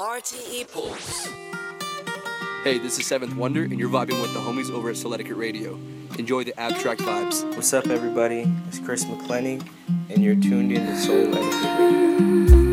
RTE Pulse. Hey, this is Seventh Wonder, and you're vibing with the homies over at Souletiquette Radio. Enjoy the abstract vibes. What's up, everybody? It's Chris McClenny, and you're tuned in to Soul Radio.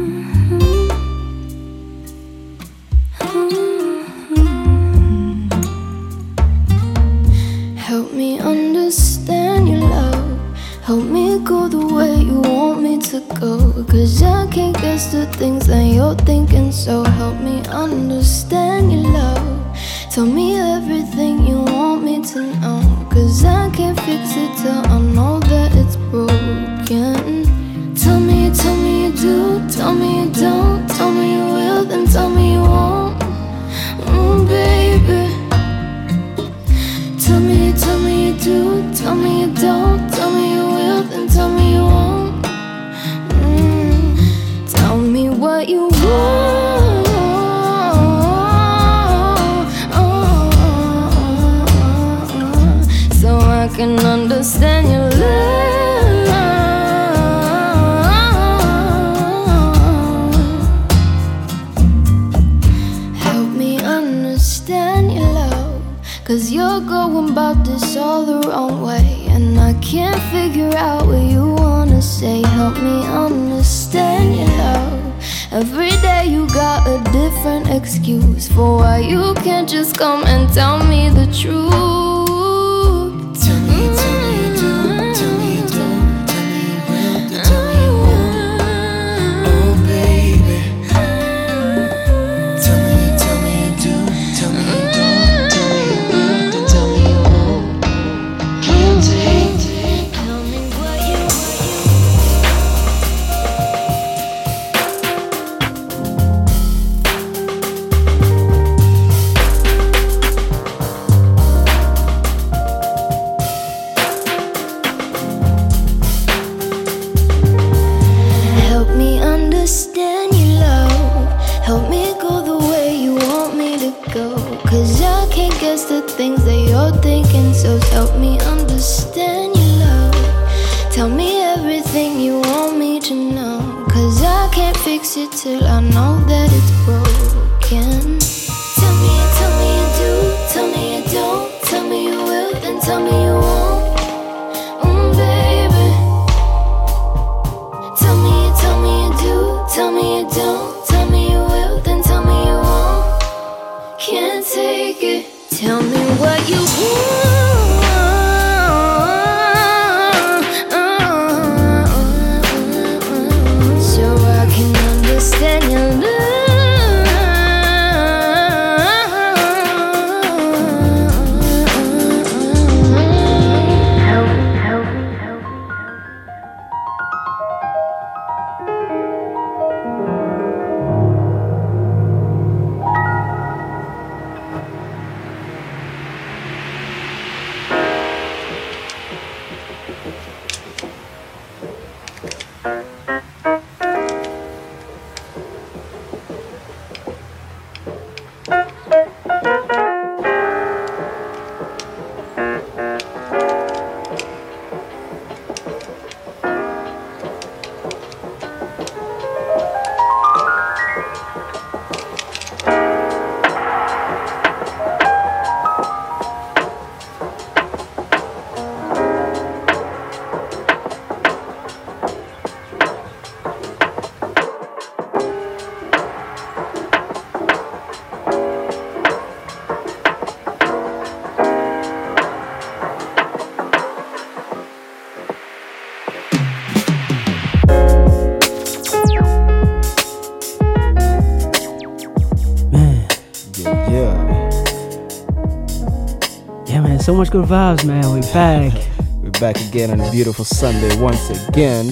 much good vibes, man. We back. We're back again on a beautiful Sunday once again.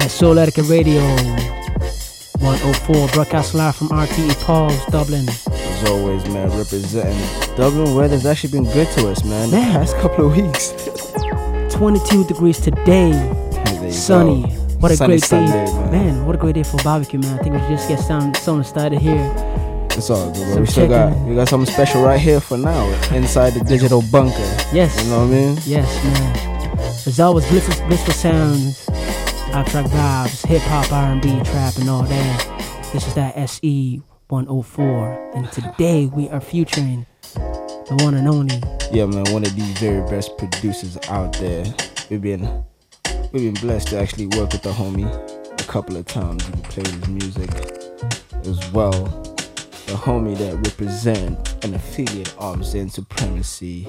At Souletiquette Radio 104, broadcast live from RTE Pulse Dublin. As always, man, representing Dublin weather's actually been good to us, man. The last past couple of weeks. 22 degrees today. Sunny. Go. What a Sunny great Sunday, day. Man. man. what a great day for barbecue, man. I think we just get some, sun started here. It's all good, bro. We still got we got something special right here for now inside the digital bunker. Yes. You know what I mean? Yes, man. It's always blissful, blissful sounds, abstract vibes, hip hop, R and B, trap, and all that. This is that SE 104, and today we are featuring the one and only. Yeah, man, one of the very best producers out there. We've been we've been blessed to actually work with the homie a couple of times We've played his music as well. The homie that represent an affiliate of Zen Supremacy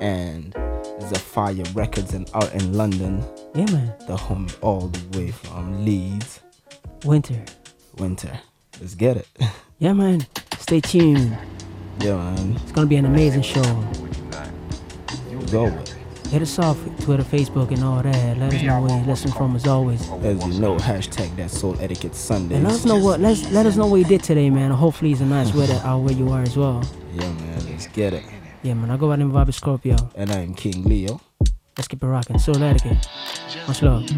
and Zephyr Records and out in London. Yeah, man. The homie all the way from Leeds. Winter. Winter. Let's get it. Yeah, man. Stay tuned. Yeah, man. It's gonna be an amazing show. Go with. Hit us off Twitter, Facebook, and all that. Let us know where you listen from as always. As you know, hashtag that Souletiquette Sunday. And let us know what let's let us know what you did today, man. Hopefully it's a nice weather out where you are as well. Yeah, man. Let's get it. Yeah, man. I go by the name of Bobby Scorpio. And I am King Leo. Let's keep it rocking. Souletiquette. Much love.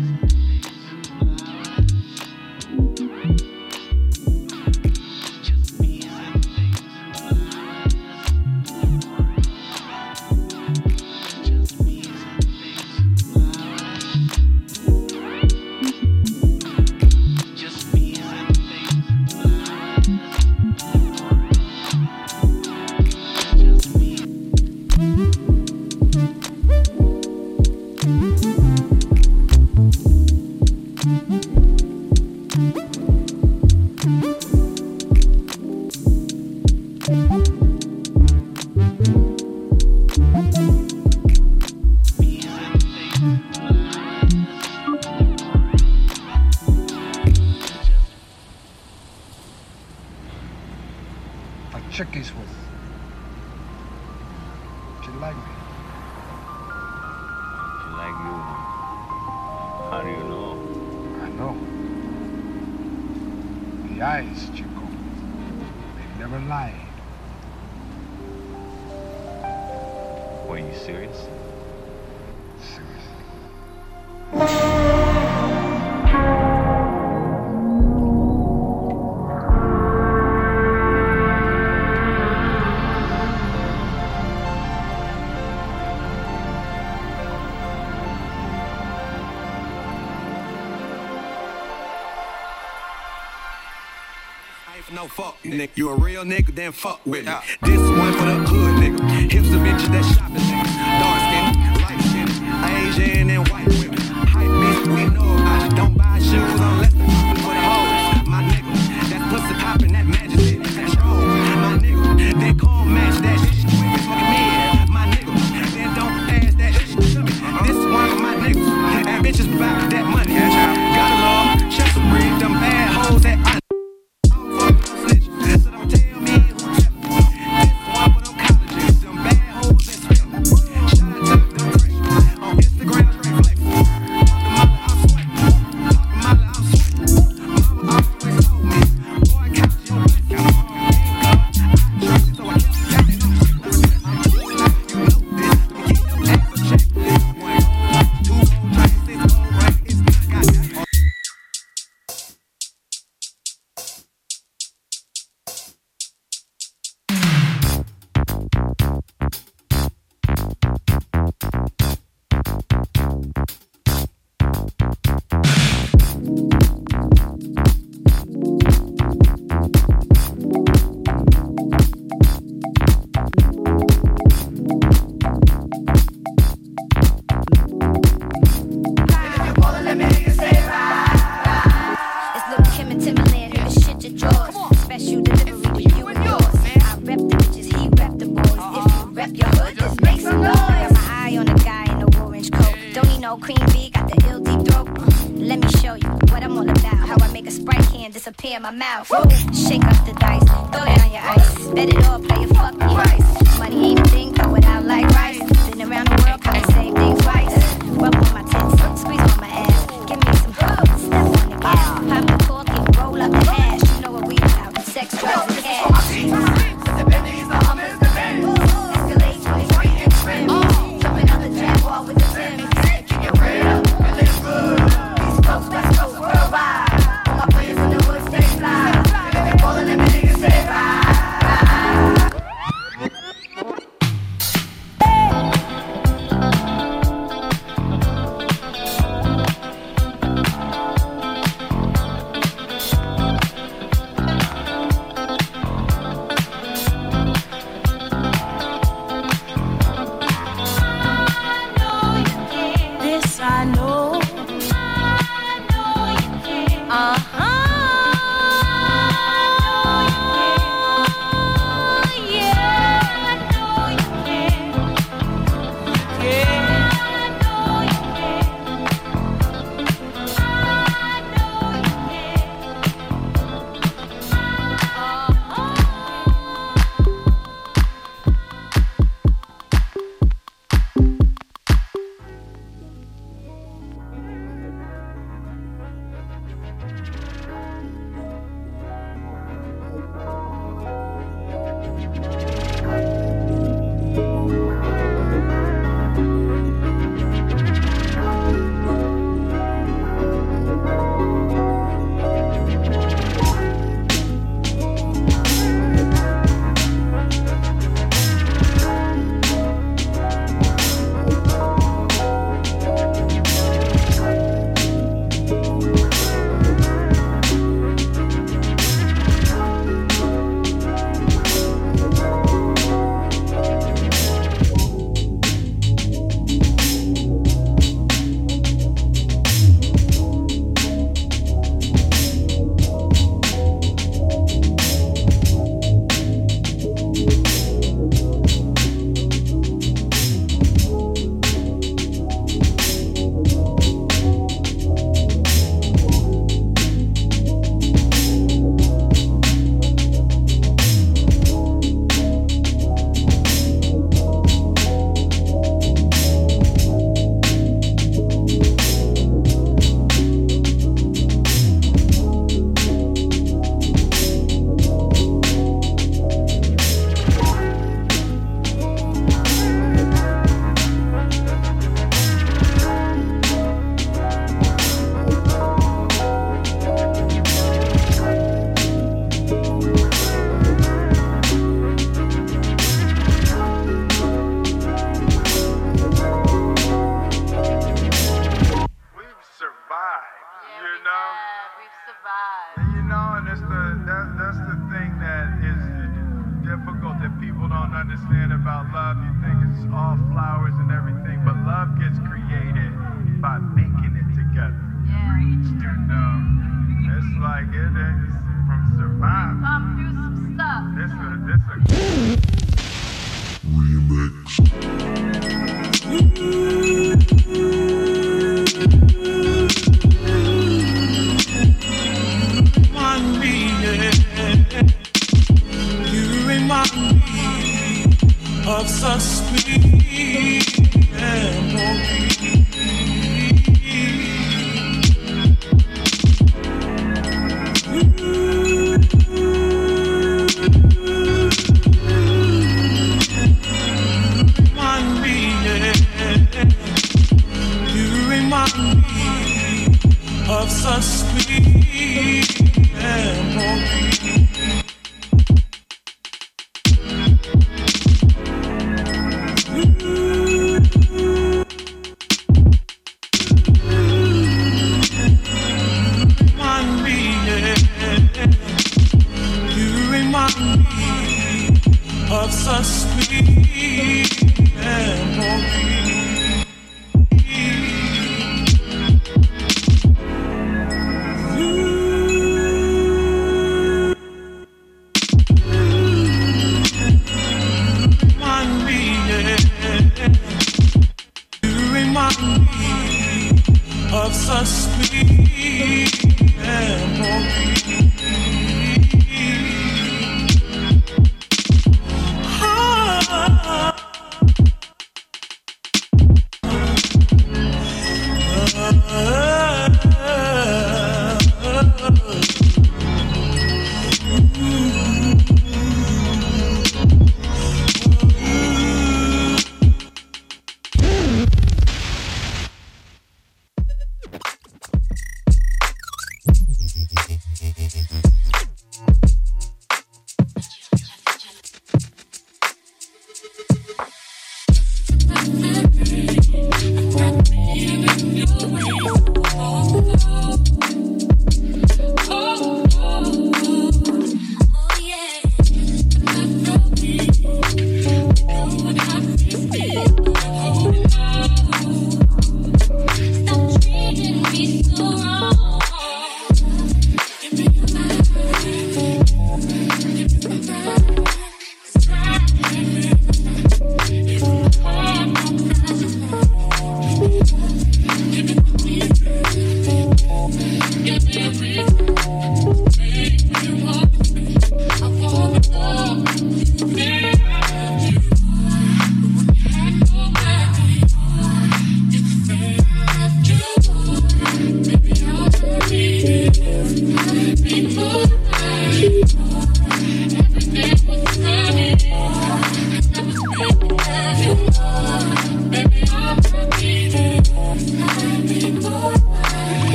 You, a real nigga, then fuck with me. This one for the hood, nigga. Hips the bitches that shopping, nigga. Dark skin, light skin, Asian and white women. Hype bitch, we know about you. Don't buy shoes unless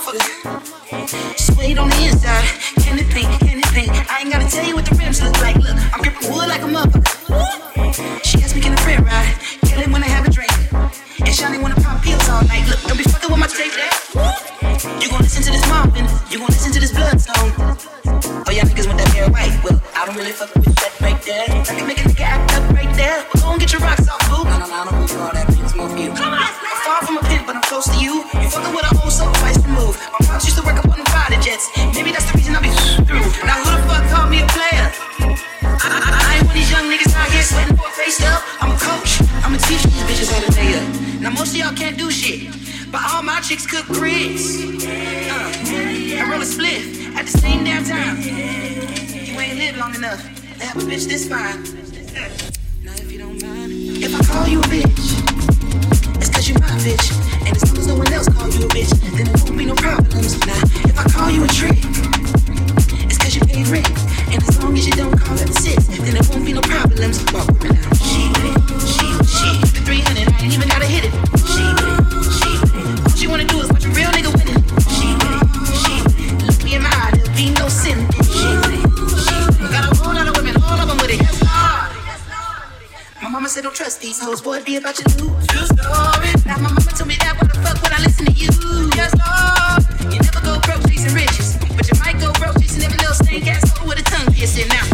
motherfucker. On the inside, candy pink, candy pink. I ain't gotta tell you what the rims look like. Look, I'm gripping wood like a motherfucker. She asked me, can I friend ride? Kill it when I have a drink. And Shawnee wanna pop pills all night. Look, don't be fucking with my tape there. You gon' listen to this Marvin, you gon' listen to this blood song. Oh, y'all niggas want that hair white. Well, I don't really fuck with that right there. My chicks cook grits. Uh, I roll a split at the same damn time. You ain't lived long enough to have a bitch this fine. Now if you don't mind, if I call you a bitch, it's cause you're my bitch. And as long as no one else call you a bitch, then there won't be no problems. Now if I call you a trick, it's cause you paid rent. And as long as you don't call it a six, then there won't be no problems. Walk with me now. these hoes, boy, be about your news. You sorry. Now my mama told me that, why the fuck would I listen to you? Yes, Lord. You never go broke chasing riches, but you might go broke chasing every little stank asshole with a tongue piercing now.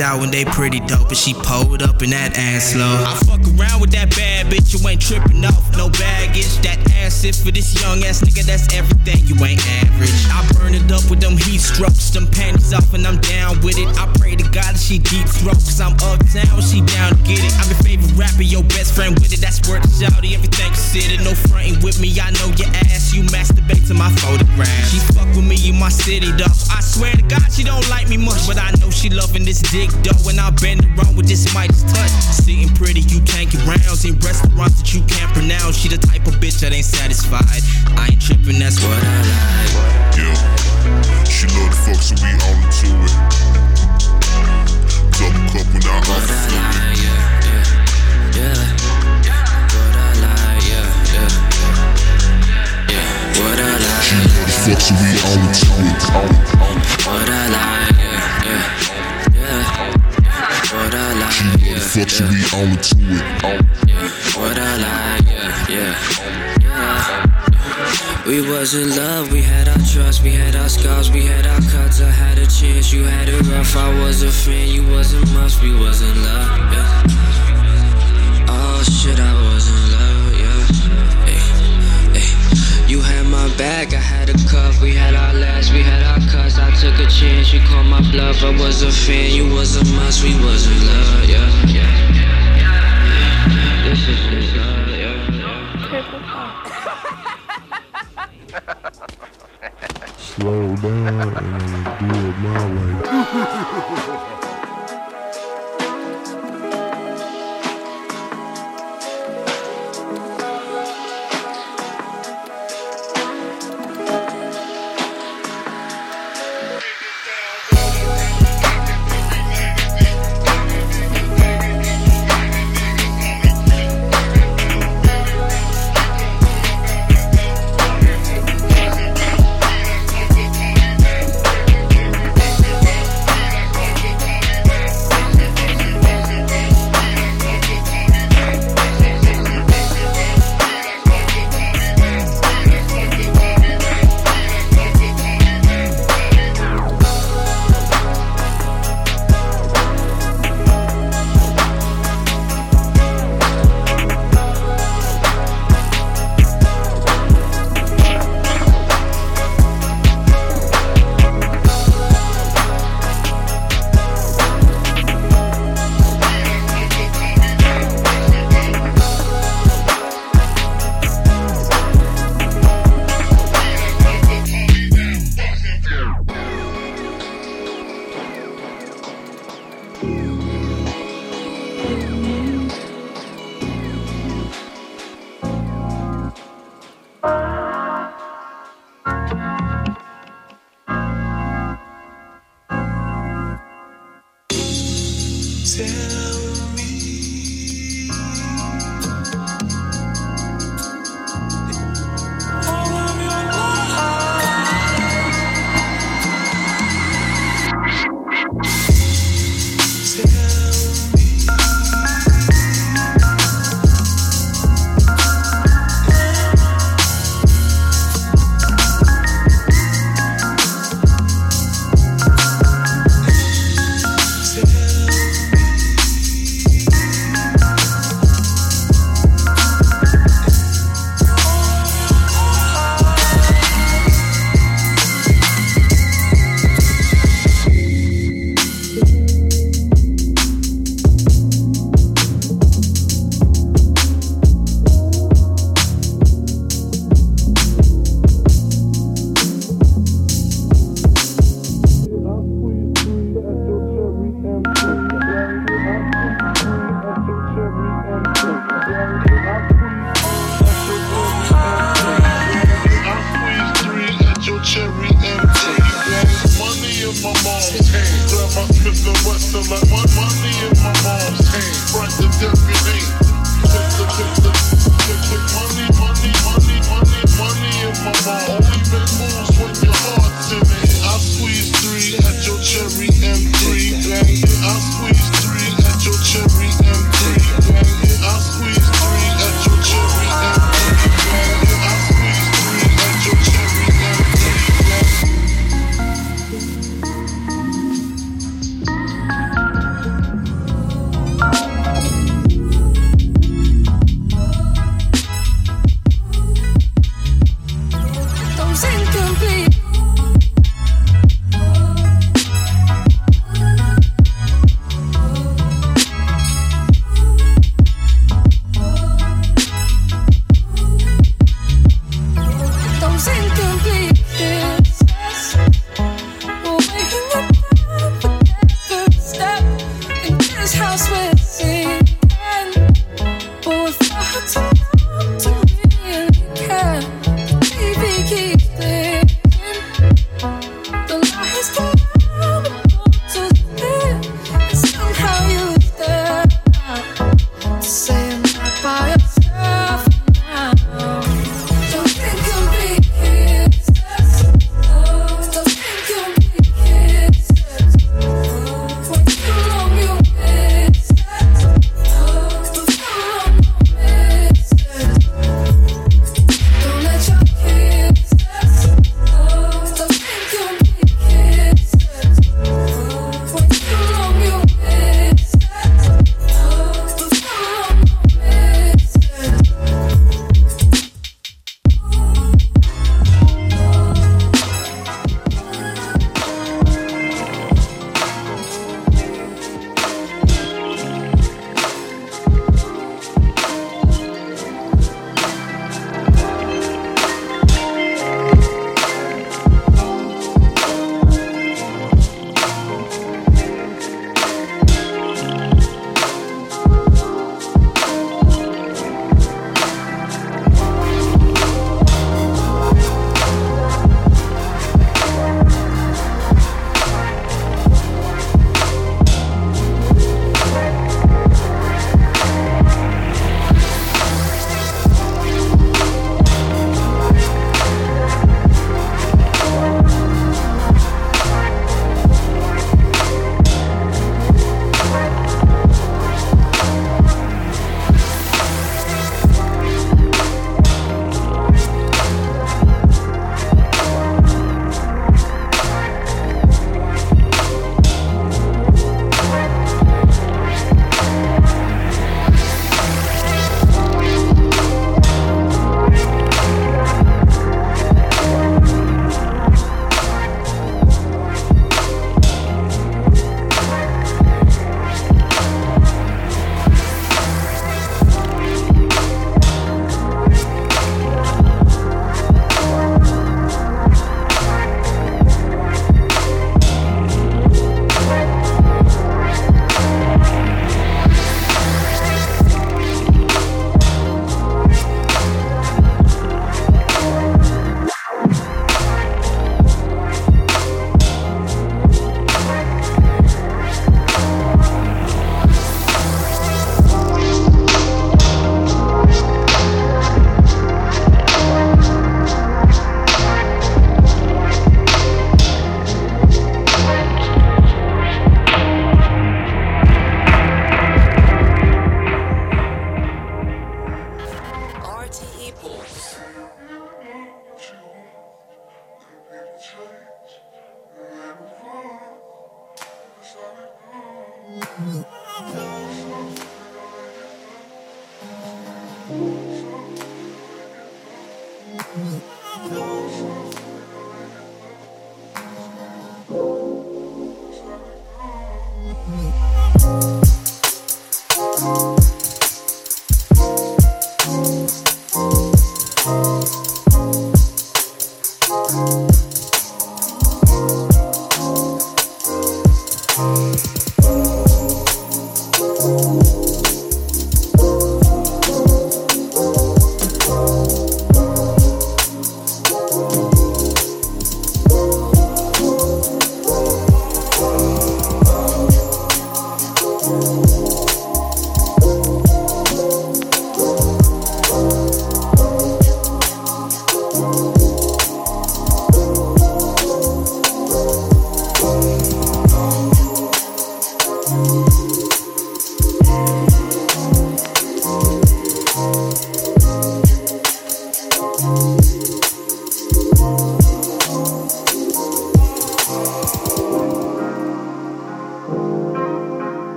Out when they pretty dope, and she pulled up in that ass slow. I fuck around with that bad bitch, you ain't tripping off, no baggage. That ass is for this young ass nigga, that's everything, you ain't average. I burn it up with them heat strokes, them panties off, and I'm down with it. I pray to God that she deep throat, dick, though. When I bend around with this Midas touch, sitting pretty, you tanking rounds in restaurants that you can't pronounce. She the type of bitch that ain't satisfied. Was in love, we had our trust, we had our scars, we had our cuts. I had a chance, you had it rough. I was a fan, you wasn't much. we was in love, yeah. Oh shit, I was in love, yeah. Hey, hey. You had my back, I had a cuff, we had our last, we had our cuts. I took a chance, you called my bluff. I was a fan, you was a must, we was in love, yeah. yeah. This is this love, yeah. Slow down and I'ma do it my way.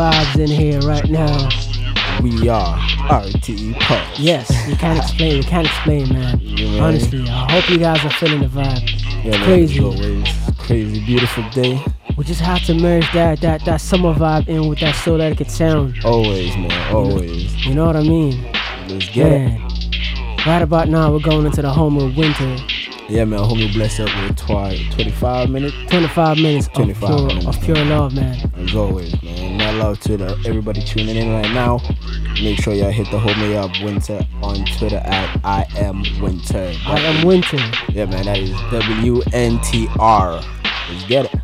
vibes in here right now. We are RTE Pop. Yes, we can't explain. We can't explain, man. man. Honestly, I hope you guys are feeling the vibe. Yeah, man, Crazy. always, crazy, beautiful day. We just have to merge that that that summer vibe in with that Souletiquette sound. Always, man, always. You know what I mean? Let's get it. Right about now, we're going into the home of WNTR. Yeah, man, homie, bless up with twi- 25 minutes. 25 minutes 25 of pure, minutes. of pure love, man. As always, man. My love to the, everybody tuning in right now. Make sure y'all hit the homie up WNTR on Twitter at I am WNTR. I am WNTR. Yeah, man, that is W N T R. Let's get it.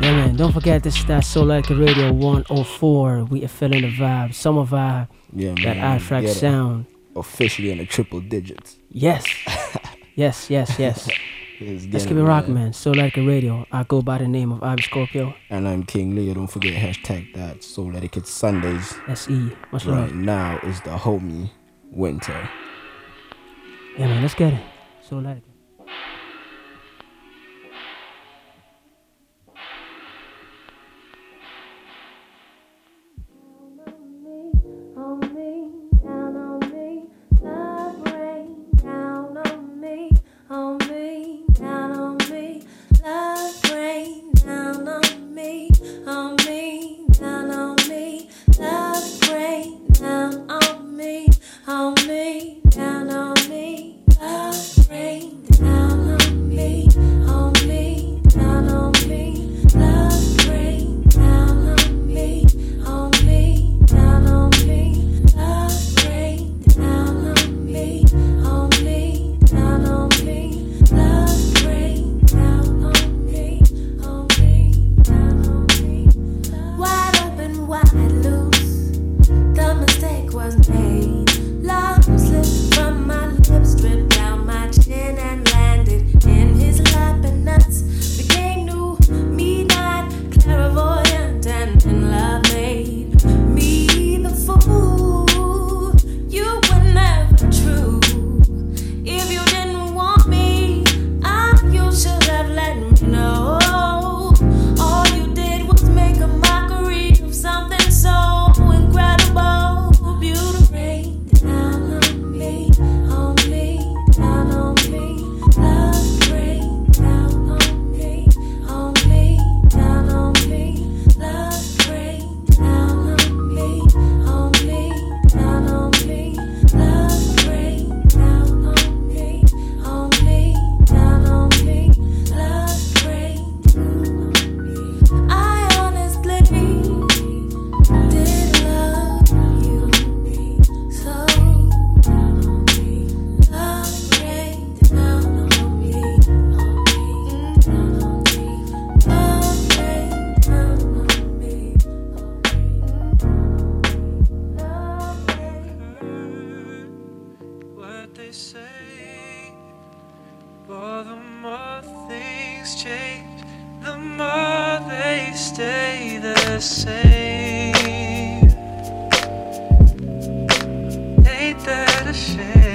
Yeah, man. Don't forget this is that Souletiquette Radio 104. We are feeling the vibe, summer vibe. Yeah, man. That get it. sound. Officially in the triple digits. Yes. yes, yes, yes. Let's, keep it rocking, man. Souletiquette Radio. I go by the name of Abi Scorpio. And I'm King Leo. Don't forget hashtag that Souletiquette Sundays. SE. Much right love. now is the homie WNTR. Yeah, man. Let's get it. Souletiquette. That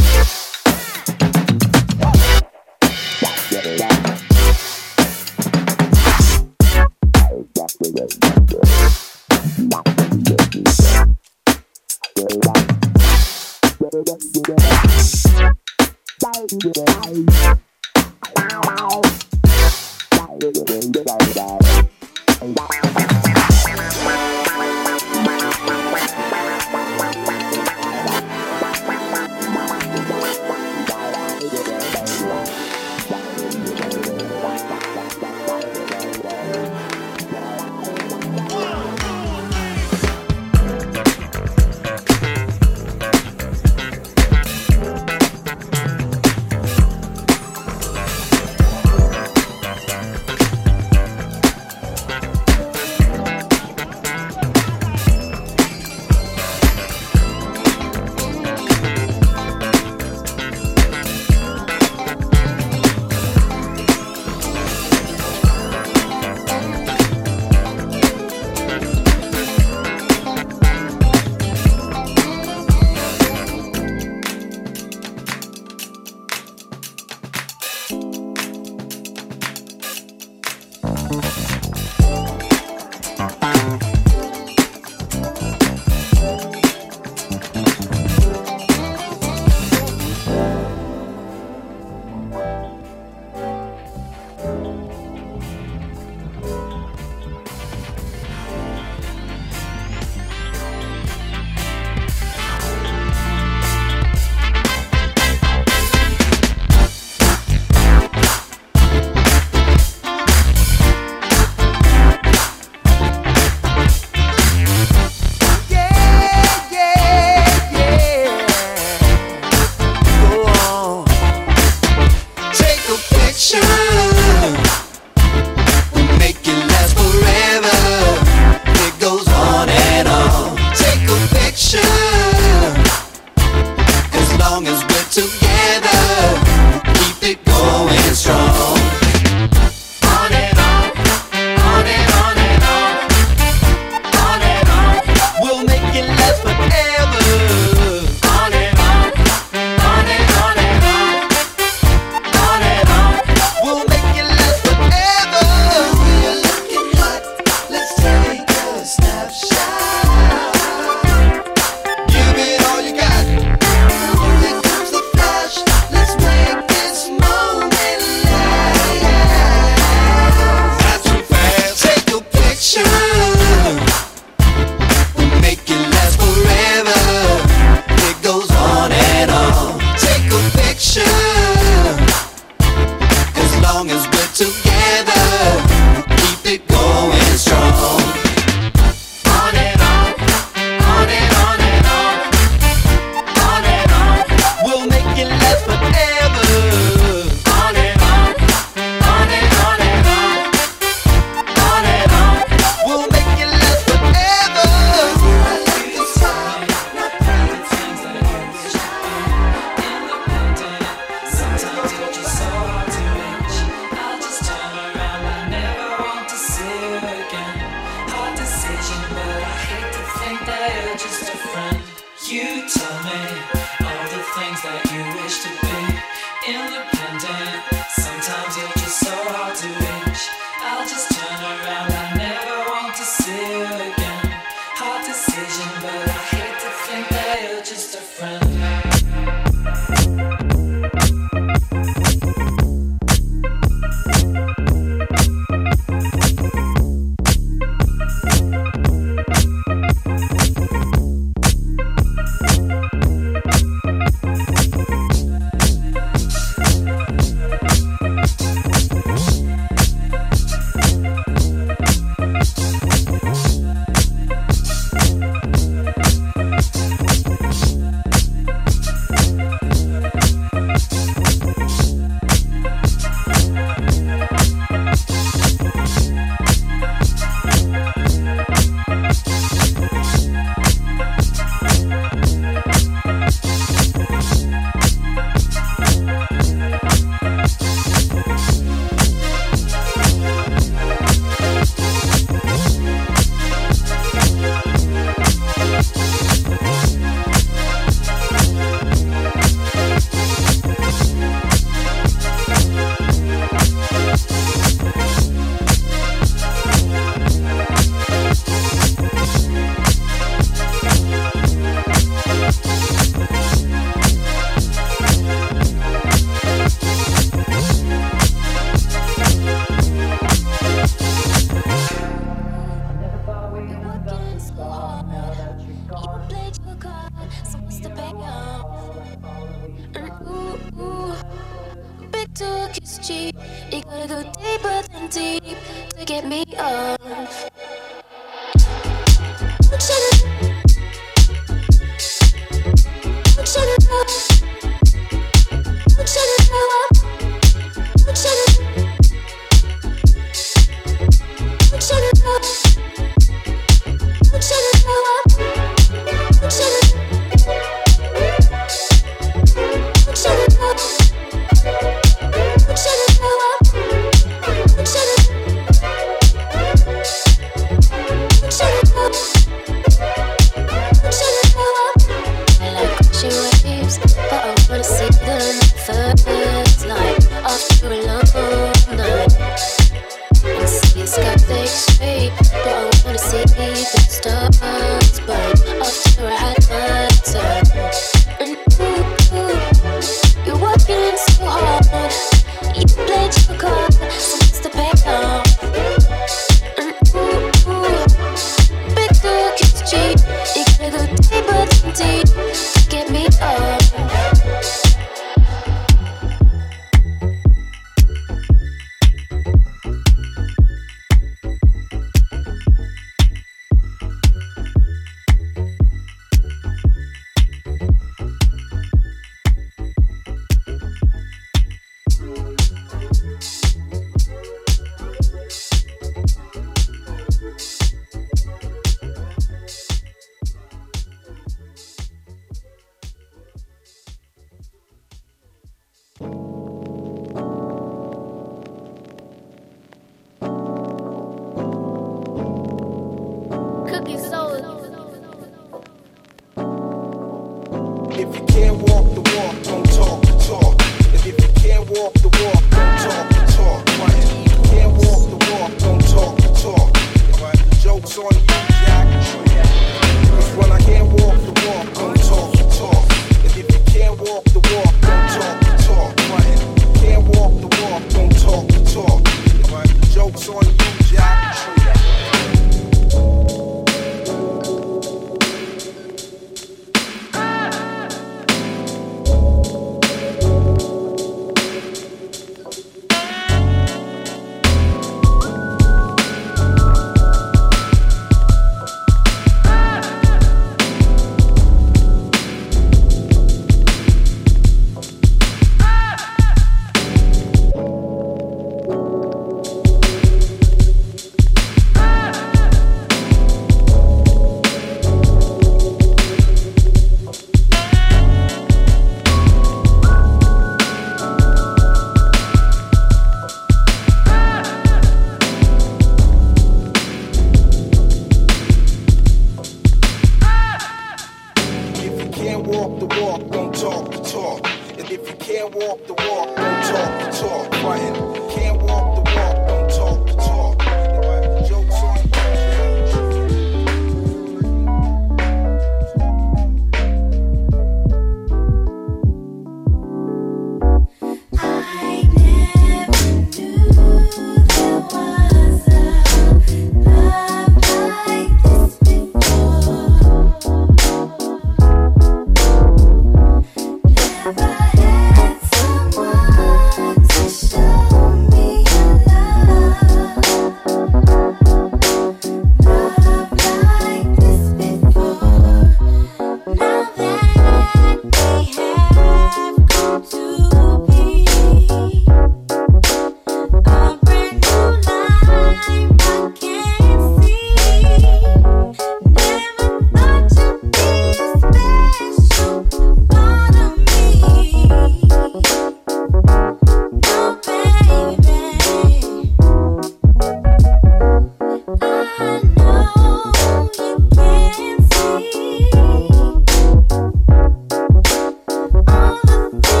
Bye.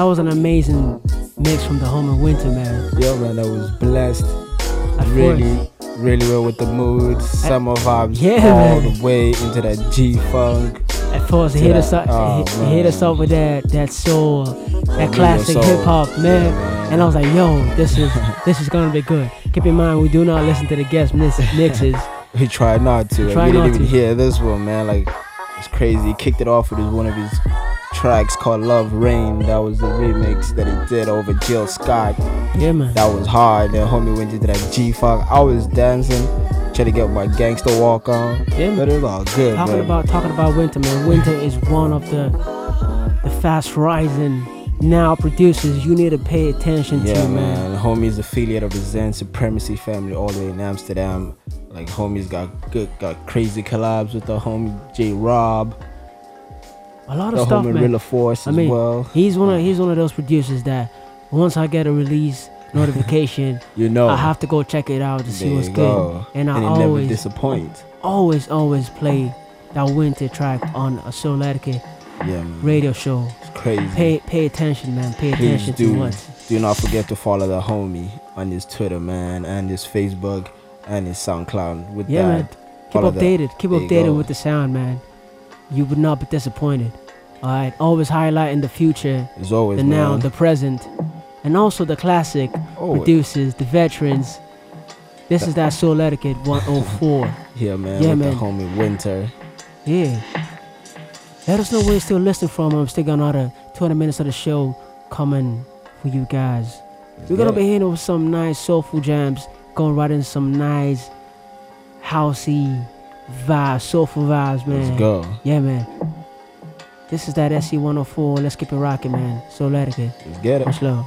That was an amazing mix from the home in WNTR, man. Yo, man, I was blessed. At really, really well with the mood. Summer vibes Yeah, all man. the way into that G funk. At first, hit us up, oh, he hit us up with that that soul, that real classic hip hop, man. And I was like, yo, this is this is gonna be good. Keep in mind, we do not listen to the guest mix- mixes. He tried not to. Like, Try we didn't not even to. hear this one, man. Like, it's crazy. He kicked it off with his, one of his tracks called Love Rain. That was the remix that he did over Jill Scott. Yeah, man. That was hard. Then homie went into that G Funk. I was dancing, trying to get my gangster walk on. Yeah, man. But it was all good, Talking man. about talking about WNTR, man. WNTR is one of the the fast rising now producers you need to pay attention Yeah, to, man. man. Homie's affiliate of the Zen Supremacy family all the way in Amsterdam. Like homie's got good, got crazy collabs with the homie J Rob. A lot the of stuff, homie man. Force I as mean, well. he's one of he's one of those producers that once I get a release notification, You know. I have to go check it out to see what's good. go. And I And he never always disappoint. Always, always play that WNTR track on a Souletiquette Yeah, man. radio show. It's crazy. Pay pay attention, man. Pay Please attention do, to what. do not forget to follow the homie on his Twitter, man, and his Facebook and his SoundCloud. With Yeah, that, man. Keep updated. Keep updated with the sound, man. You would not be disappointed. All right. Always highlighting the future, As always, the now, man. the present, and also the classic Always. producers, the veterans. This is that Souletiquette 104. Yeah, man. Yeah, with man. the homie WNTR. Yeah. Let us know where you're still listening from. I'm still got another 20 minutes of the show coming for you guys. We're gonna be it. hitting over some nice soulful jams, going right in some nice housey vibes, soulful vibes, man. Let's go. Yeah, man. This is that SC 104. Let's keep it rocking, man. So let it Etiquette. Let's get it. Much love.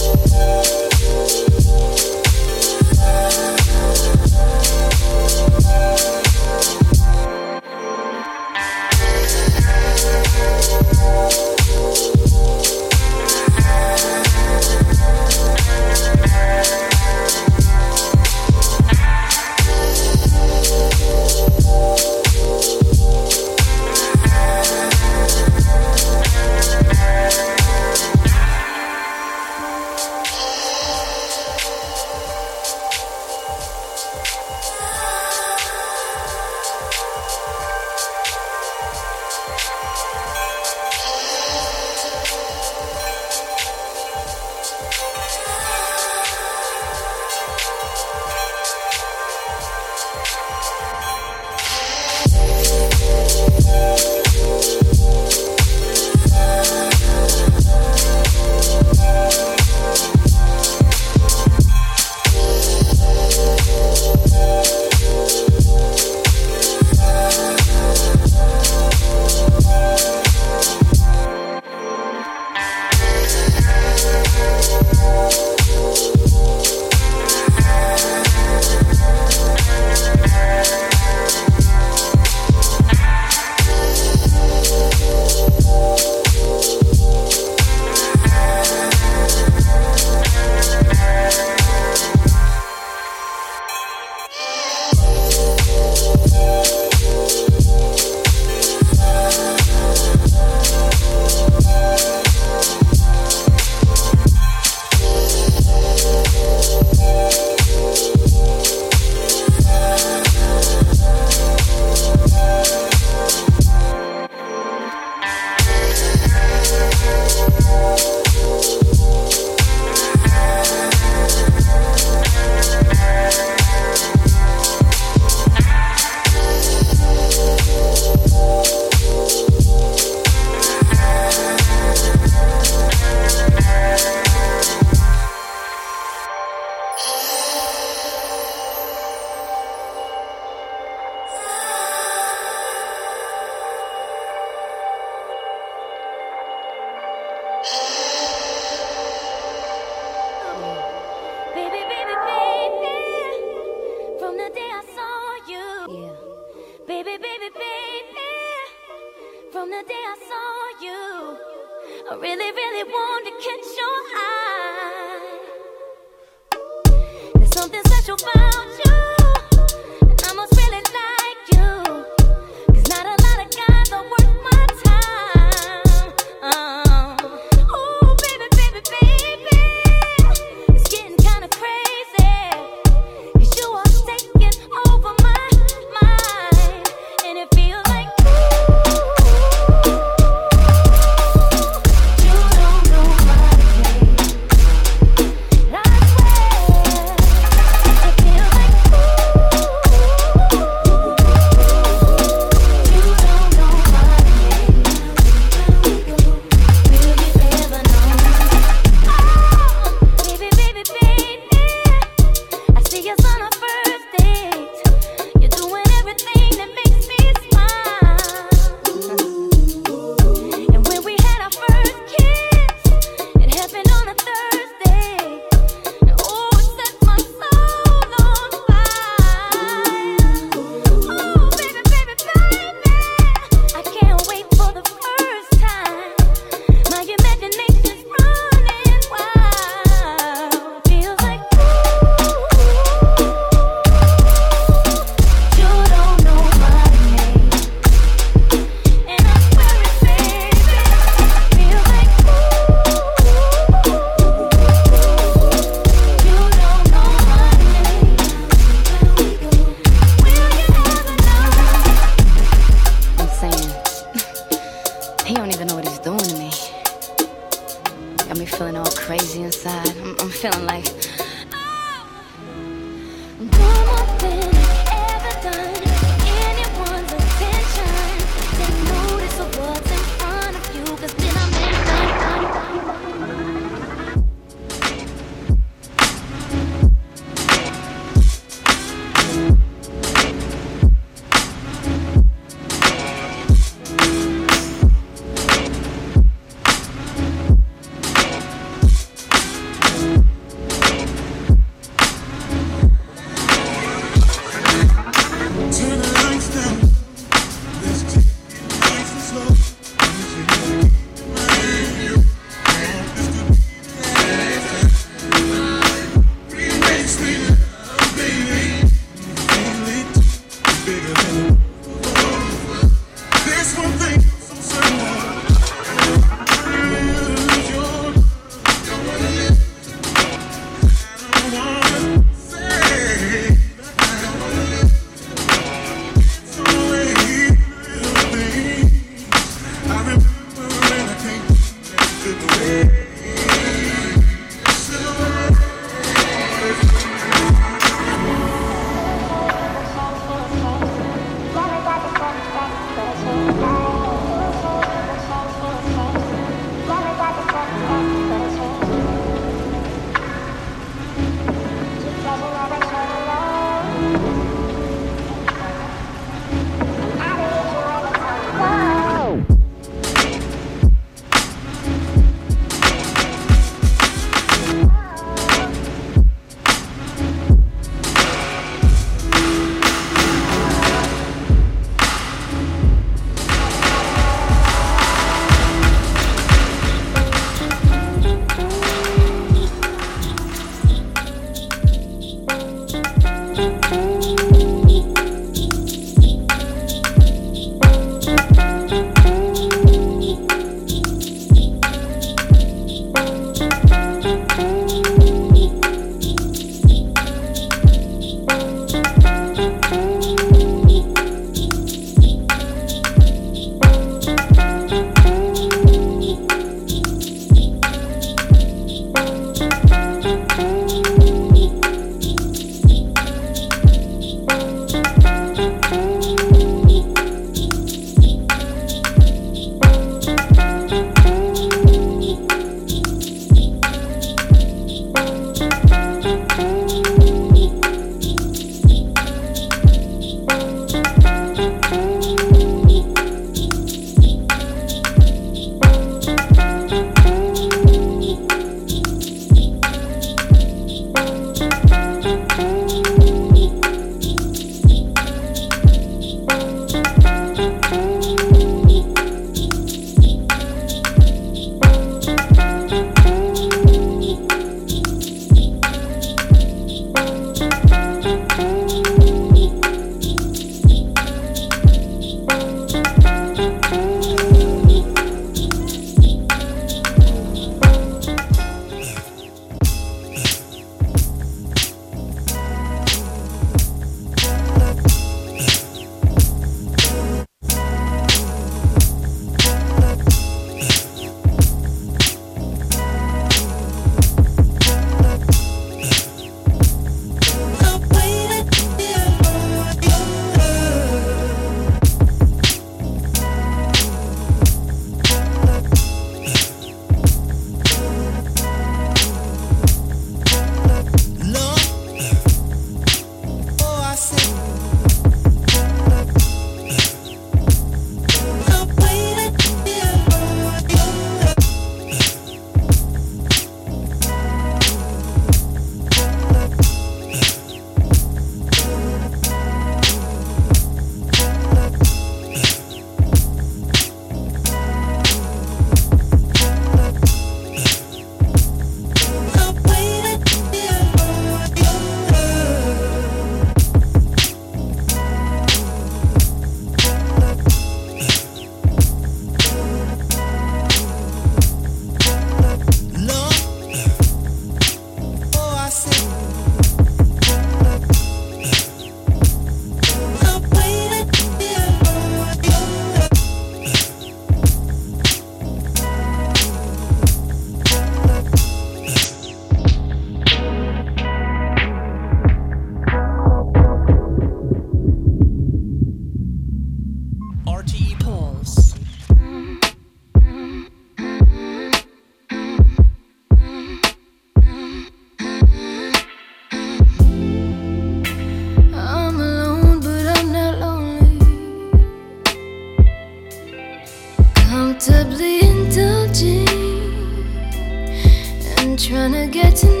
wanna get to know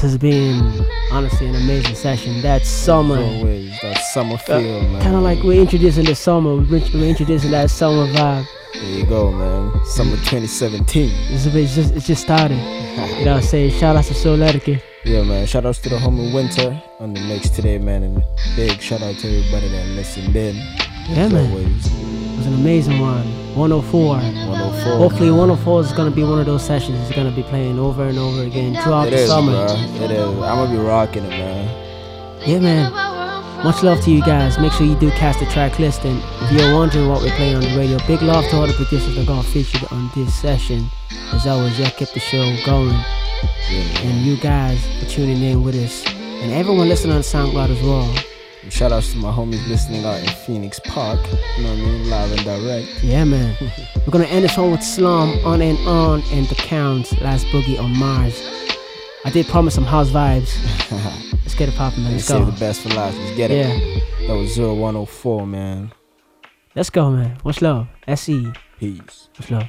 this has been honestly an amazing session. That summer. Always that summer uh, feel, man. Kind of like we're introducing the summer, we're introducing that summer vibe. There you go, man. Summer 2017. It's, a bit- it's just, it's just started. You know what I'm saying? Shout out to Souletiquette. Yeah, man. Shout outs to the homie WNTR on the mix today, man. And big shout out to everybody that listened in. Yeah, man. always. It was an amazing one. 104. 104. Hopefully, 104 is going to be one of those sessions It's going to be playing over and over again throughout It the is, summer. bro. It is. I'm gonna be rocking it, man. Yeah, man. Much love to you guys. Make sure you do cast the track list. And if you're wondering what we're playing on the radio, big love to all the producers that got featured on this session. As always, y'all kept the show going. And you guys for tuning in with us. And everyone listening on SoundCloud as well. Shout outs to my homies listening out in Phoenix Park. You know what I mean? Live and direct. Yeah, man. We're gonna end this one with Slum on and on and the Counts Last Boogie on Mars. I did promise some house vibes. Let's get it popping, man. Let's go. the best for last. Let's get it. Yeah. That was 0104, man. Let's go, man. What's love. SE. Peace. Much love.